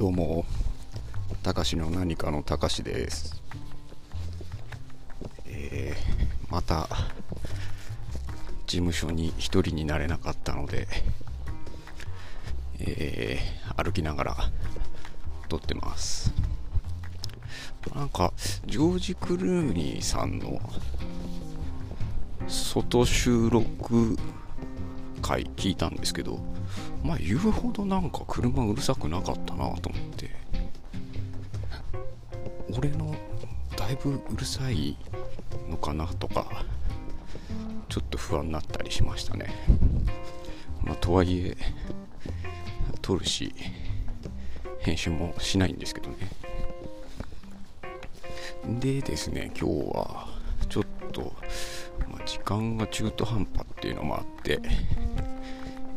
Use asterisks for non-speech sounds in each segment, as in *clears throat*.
どうも、たかしの何かのたかしです。えー、また、事務所に一人になれなかったので、えー、歩きながら撮ってます。なんか、ジョージ・クルーニーさんの外収録回聞いたんですけど、まあ言うほどなんか車うるさくなかったなと思って。俺のだいぶうるさいのかなとかちょっと不安になったりしましたね。まあとはいえ撮るし編集もしないんですけどね。でですね今日はちょっと、まあ、時間が中途半端っていうのもあって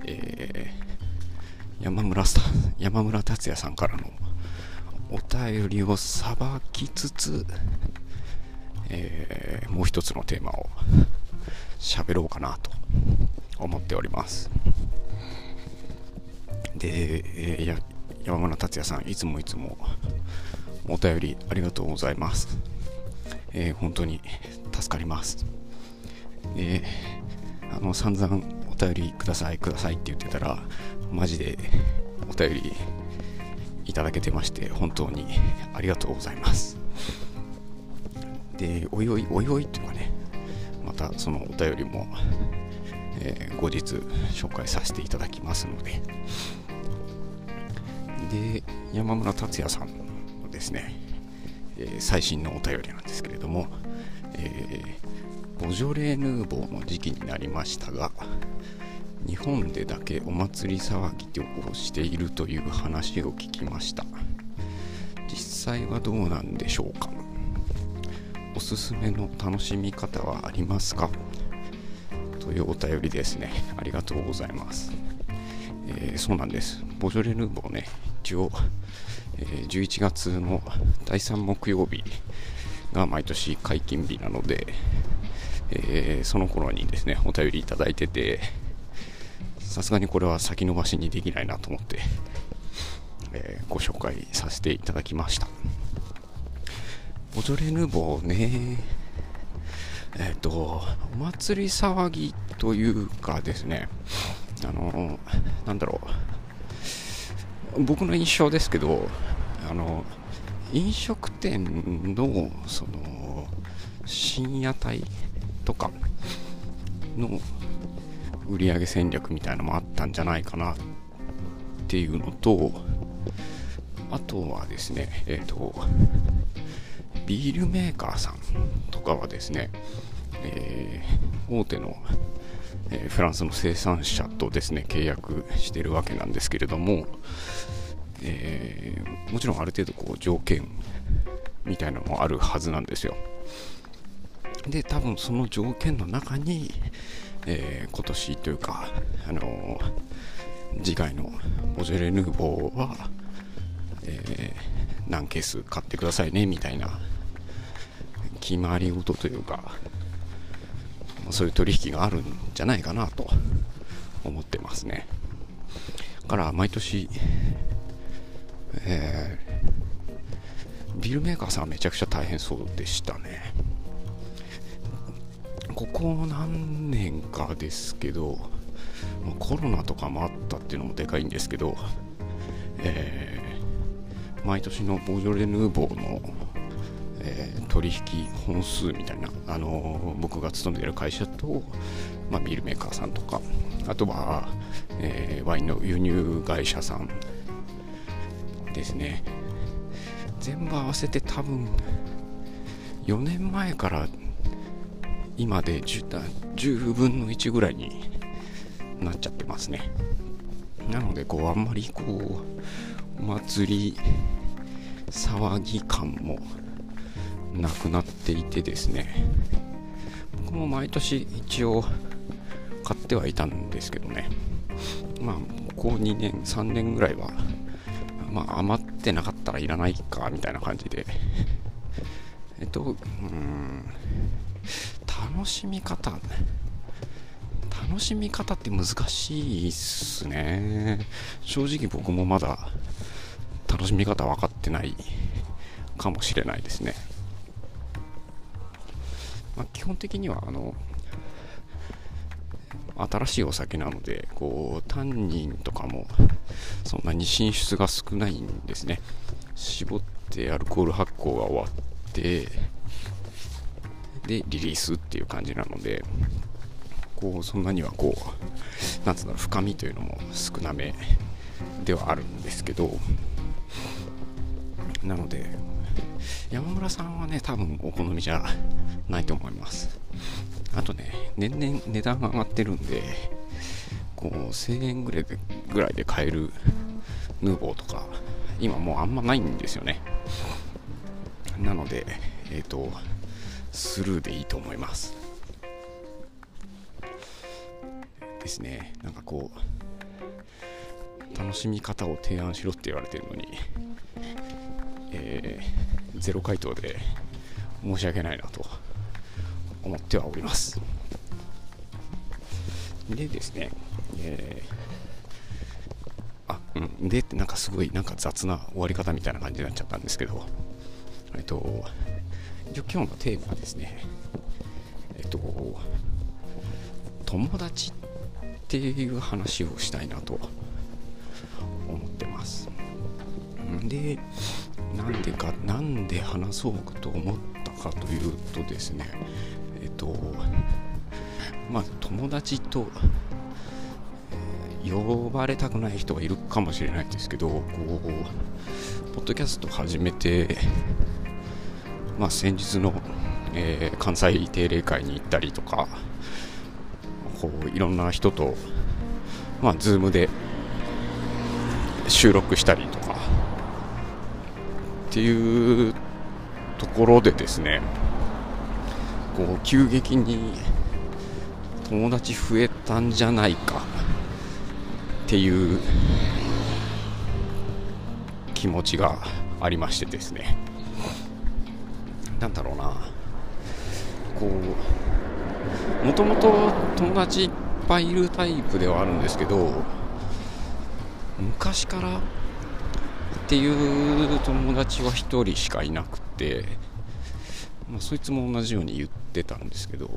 えー山村さん山村達也さんからのお便りをさばきつつ、えーもう一つのテーマを喋ろうかなと思っております。で、えー山村達也さんいつもいつもお便りありがとうございます、えー本当に助かります。であの散々便りくださいくださいって言ってたらマジでお便りいただけてまして本当にありがとうございます。でおいおいおいおいっていうかねまたそのお便りも、えー後日紹介させていただきますので。で山村達也さんのですね、えー最新のお便りなんですけれども、えーボジョレ・ヌーボーの時期になりましたが日本でだけお祭り騒ぎをしているという話を聞きました。実際はどうなんでしょうか。おすすめの楽しみ方はありますか？というお便りですね。ありがとうございます、えーそうなんです。ボジョレ・ヌーボーね。一応、えー11月の第3木曜日が毎年解禁日なので、えーその頃にですねお便りいただいててさすがにこれは先延ばしにできないなと思って、*laughs* えーご紹介させていただきました。ボジョレ・ヌーボーね。えっ、とお祭り騒ぎというかですねあのなんだろう。僕の印象ですけどあの飲食店のその深夜帯とかの売上戦略みたいなのもあったんじゃないかなっていうのとあとはですねえっ、とビールメーカーさんとかはですね、えー大手の、えーフランスの生産者とですね契約してるわけなんですけれども、えーもちろんある程度こう条件みたいなのもあるはずなんですよ。で多分その条件の中に、えー今年というか、あのー次回のボジョレ・ヌーボーは、えー何ケース買ってくださいねみたいな決まり事というか、そういう取引があるんじゃないかなと思ってますね。から毎年、えービルメーカーさんはめちゃくちゃ大変そうでしたね。ここ何年かですけどまあコロナとかもあったっていうのもでかいんですけど、えー毎年のボージョレ・ヌーボーの、えー取引本数みたいな、あのー僕が勤めてる会社と、まあ、ビールメーカーさんとかあとは、えーワインの輸入会社さんですね。全部合わせて多分4年前から今で 10, 10分の1ぐらいになっちゃってますね。なのでこうあんまりこうお祭り騒ぎ感もなくなっていてですね。僕も毎年一応買ってはいたんですけどね。まあここ2年3年ぐらいはまあ余ってなかったらいらないかみたいな感じで。えっとうん。楽しみ方楽しみ方って難しいっすね。正直僕もまだ楽しみ方分かってないかもしれないですね、まあ、基本的にはあの新しいお酒なのでこうタンニンとかもそんなに進出が少ないんですね。絞ってアルコール発酵が終わってでリリースっていう感じなのでこうそんなにはこうなんつうんだろう深みというのも少なめではあるんですけどなので山村さんはね多分お好みじゃないと思います。あとね年々値段が上がってるんでこう1000円ぐらいでぐらいで買えるヌーボーとか今もうあんまないんですよね。なのでえっ、ー、とスルーでいいと思います。ですね。なんかこう楽しみ方を提案しろって言われてるのにえー、ゼロ回答で申し訳ないなと思ってはおります。でですね、えー、あうんでなんかすごいなんか雑な終わり方みたいな感じになっちゃったんですけどえっと今日のテーマはですねえっと友達っていう話をしたいなと思ってます。でなんでかなんで話そうかと思ったかというとですねえっとまあ友達と、呼ばれたくない人がいるかもしれないんですけどこうポッドキャスト始めてまあ先日の、えー、関西定例会に行ったりとかこういろんな人とまあ Zoom で収録したりとかっていうところでですねこう急激に友達増えたんじゃないかっていう気持ちがありましてですね。なんだろうな。こうもともと友達いっぱいいるタイプではあるんですけど昔からっていう友達は1人しかいなくて、まあ、そいつも同じように言ってたんですけど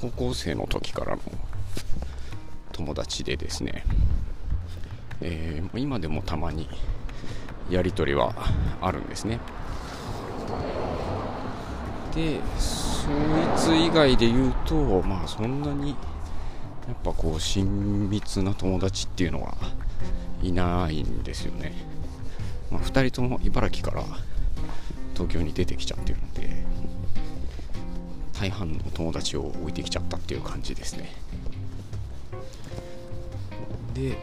高校生の時からの友達でですね、えー、今でもたまにやり取りはあるんですね。でそいつ以外で言うとまあそんなにやっぱこう親密な友達っていうのはいないんですよね、まあ、2人とも茨城から東京に出てきちゃってるので大半の友達を置いてきちゃったっていう感じですね。で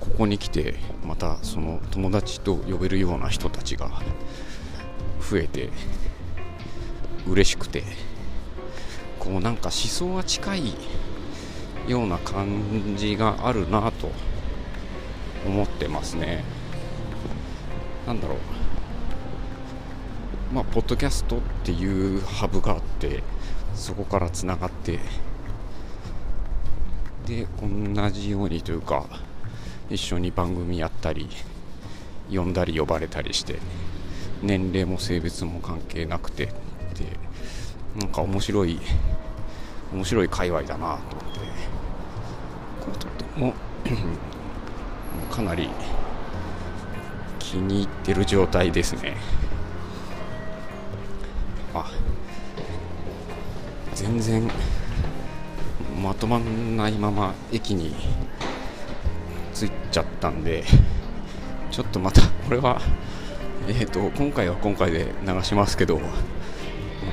ここに来てまたその友達と呼べるような人たちが増えて嬉しくて。こうなんか思想が近いような感じがあるなと思ってますね。なんだろう。まあ、ポッドキャストっていうハブがあってそこからつながってで同じようにというか一緒に番組やったり呼んだり呼ばれたりして年齢も性別も関係なくてでなんか面白い面白い界隈だなと思ってこれとっても *clears throat* かなり気に入ってる状態ですね。あ全然まとまんないまま駅に着いちゃったんでちょっとまたこれはえっ、ー、と今回は今回で流しますけどま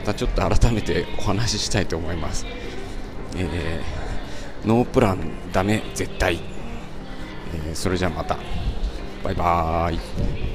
たちょっと改めてお話ししたいと思います。えー、ノープランダメ絶対、えー、それじゃあまた。バイバーイ。